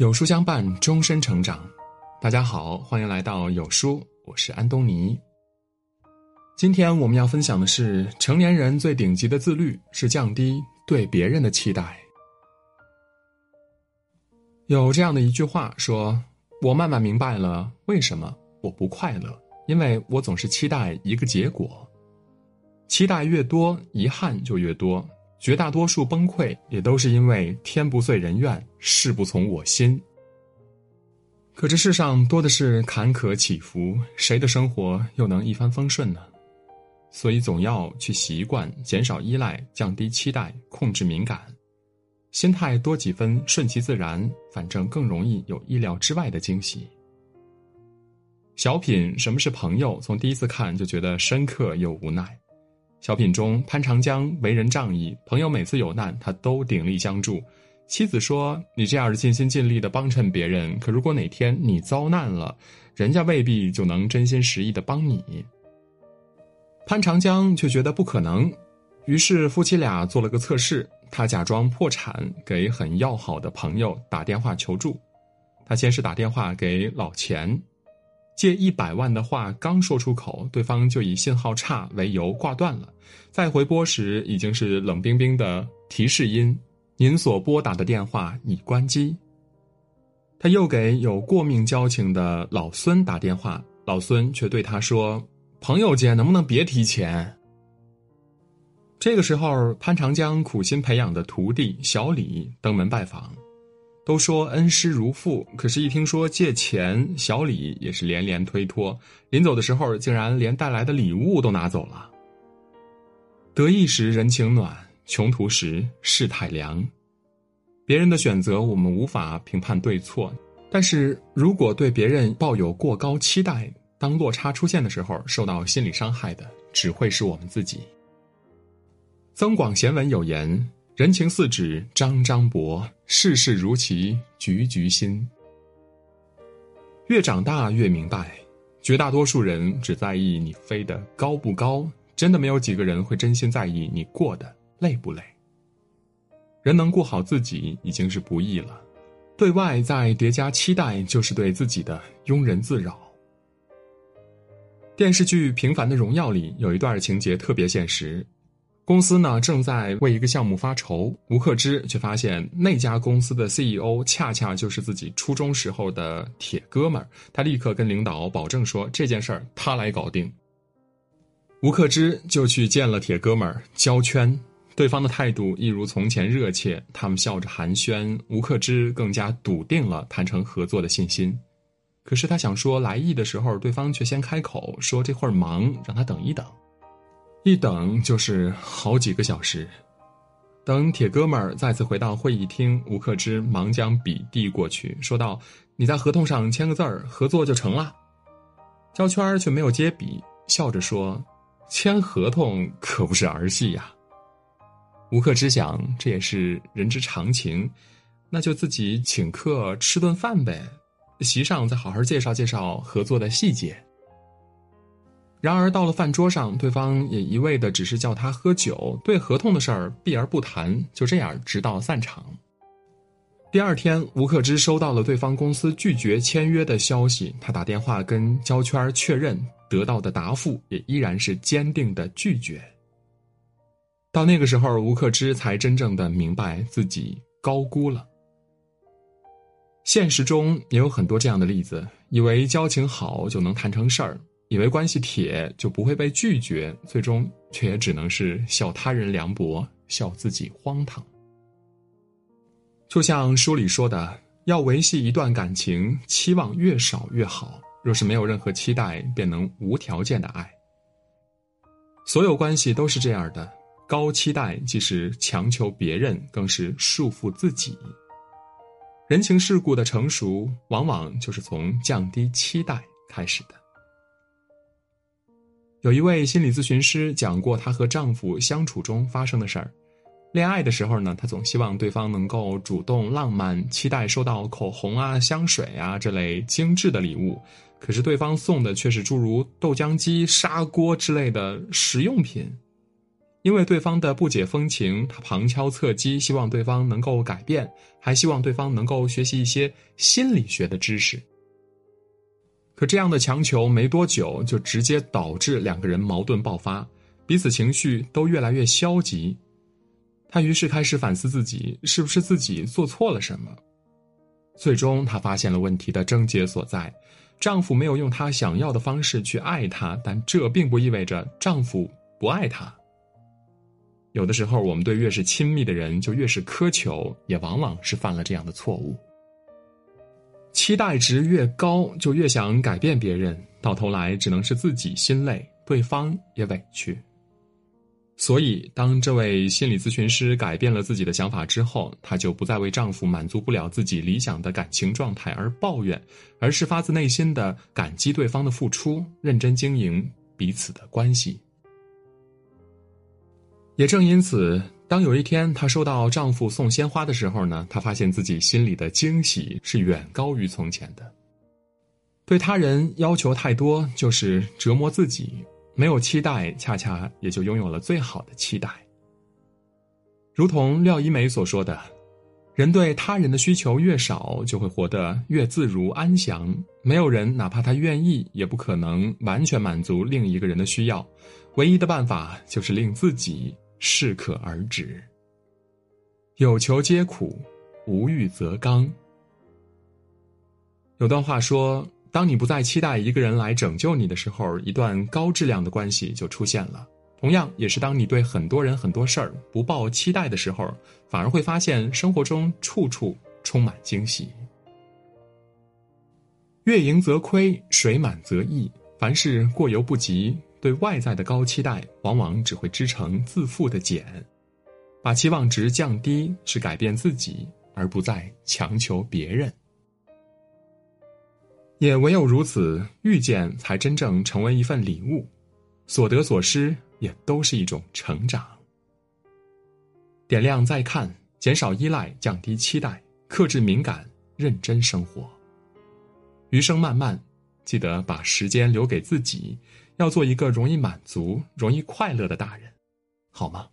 有书相伴，终身成长。大家好，欢迎来到有书，我是安东尼。今天我们要分享的是，成年人最顶级的自律是降低对别人的期待。有这样的一句话说：“我慢慢明白了为什么我不快乐，因为我总是期待一个结果，期待越多，遗憾就越多。”绝大多数崩溃也都是因为天不遂人愿，事不从我心。可这世上多的是坎坷起伏，谁的生活又能一帆风顺呢？所以总要去习惯，减少依赖，降低期待，控制敏感，心态多几分顺其自然，反正更容易有意料之外的惊喜。小品《什么是朋友》，从第一次看就觉得深刻又无奈。小品中，潘长江为人仗义，朋友每次有难，他都鼎力相助。妻子说：“你这样尽心尽力的帮衬别人，可如果哪天你遭难了，人家未必就能真心实意的帮你。”潘长江却觉得不可能，于是夫妻俩做了个测试，他假装破产，给很要好的朋友打电话求助。他先是打电话给老钱。借一百万的话刚说出口，对方就以信号差为由挂断了。再回拨时，已经是冷冰冰的提示音：“您所拨打的电话已关机。”他又给有过命交情的老孙打电话，老孙却对他说：“朋友间能不能别提钱？”这个时候，潘长江苦心培养的徒弟小李登门拜访。都说恩师如父，可是，一听说借钱，小李也是连连推脱。临走的时候，竟然连带来的礼物都拿走了。得意时人情暖，穷途时世态凉。别人的选择，我们无法评判对错，但是如果对别人抱有过高期待，当落差出现的时候，受到心理伤害的只会是我们自己。增广贤文有言。人情似纸张张薄，世事如棋局局新。越长大越明白，绝大多数人只在意你飞得高不高，真的没有几个人会真心在意你过得累不累。人能顾好自己已经是不易了，对外再叠加期待，就是对自己的庸人自扰。电视剧《平凡的荣耀》里有一段情节特别现实。公司呢正在为一个项目发愁，吴克之却发现那家公司的 CEO 恰恰就是自己初中时候的铁哥们儿。他立刻跟领导保证说这件事儿他来搞定。吴克之就去见了铁哥们儿焦圈，对方的态度一如从前热切，他们笑着寒暄。吴克之更加笃定了谈成合作的信心。可是他想说来意的时候，对方却先开口说这会儿忙，让他等一等。一等就是好几个小时，等铁哥们儿再次回到会议厅，吴克之忙将笔递过去，说道：“你在合同上签个字儿，合作就成了。”焦圈却没有接笔，笑着说：“签合同可不是儿戏呀。”吴克之想，这也是人之常情，那就自己请客吃顿饭呗，席上再好好介绍介绍合作的细节。然而到了饭桌上，对方也一味的只是叫他喝酒，对合同的事儿避而不谈，就这样直到散场。第二天，吴克之收到了对方公司拒绝签约的消息，他打电话跟焦圈确认，得到的答复也依然是坚定的拒绝。到那个时候，吴克之才真正的明白自己高估了。现实中也有很多这样的例子，以为交情好就能谈成事儿。以为关系铁就不会被拒绝，最终却也只能是笑他人凉薄，笑自己荒唐。就像书里说的，要维系一段感情，期望越少越好。若是没有任何期待，便能无条件的爱。所有关系都是这样的，高期待既是强求别人，更是束缚自己。人情世故的成熟，往往就是从降低期待开始的。有一位心理咨询师讲过她和丈夫相处中发生的事儿。恋爱的时候呢，她总希望对方能够主动浪漫，期待收到口红啊、香水啊这类精致的礼物。可是对方送的却是诸如豆浆机、砂锅之类的实用品。因为对方的不解风情，他旁敲侧击，希望对方能够改变，还希望对方能够学习一些心理学的知识。可这样的强求没多久，就直接导致两个人矛盾爆发，彼此情绪都越来越消极。她于是开始反思自己是不是自己做错了什么。最终，她发现了问题的症结所在：丈夫没有用她想要的方式去爱她，但这并不意味着丈夫不爱她。有的时候，我们对越是亲密的人就越是苛求，也往往是犯了这样的错误。期待值越高，就越想改变别人，到头来只能是自己心累，对方也委屈。所以，当这位心理咨询师改变了自己的想法之后，她就不再为丈夫满足不了自己理想的感情状态而抱怨，而是发自内心的感激对方的付出，认真经营彼此的关系。也正因此，当有一天她收到丈夫送鲜花的时候呢，她发现自己心里的惊喜是远高于从前的。对他人要求太多，就是折磨自己；没有期待，恰恰也就拥有了最好的期待。如同廖一梅所说的：“人对他人的需求越少，就会活得越自如安详。没有人哪怕他愿意，也不可能完全满足另一个人的需要。唯一的办法就是令自己。”适可而止。有求皆苦，无欲则刚。有段话说：当你不再期待一个人来拯救你的时候，一段高质量的关系就出现了。同样，也是当你对很多人、很多事儿不抱期待的时候，反而会发现生活中处处充满惊喜。月盈则亏，水满则溢。凡事过犹不及。对外在的高期待，往往只会织成自负的茧。把期望值降低，是改变自己，而不再强求别人。也唯有如此，遇见才真正成为一份礼物，所得所失也都是一种成长。点亮再看，减少依赖，降低期待，克制敏感，认真生活。余生漫漫，记得把时间留给自己。要做一个容易满足、容易快乐的大人，好吗？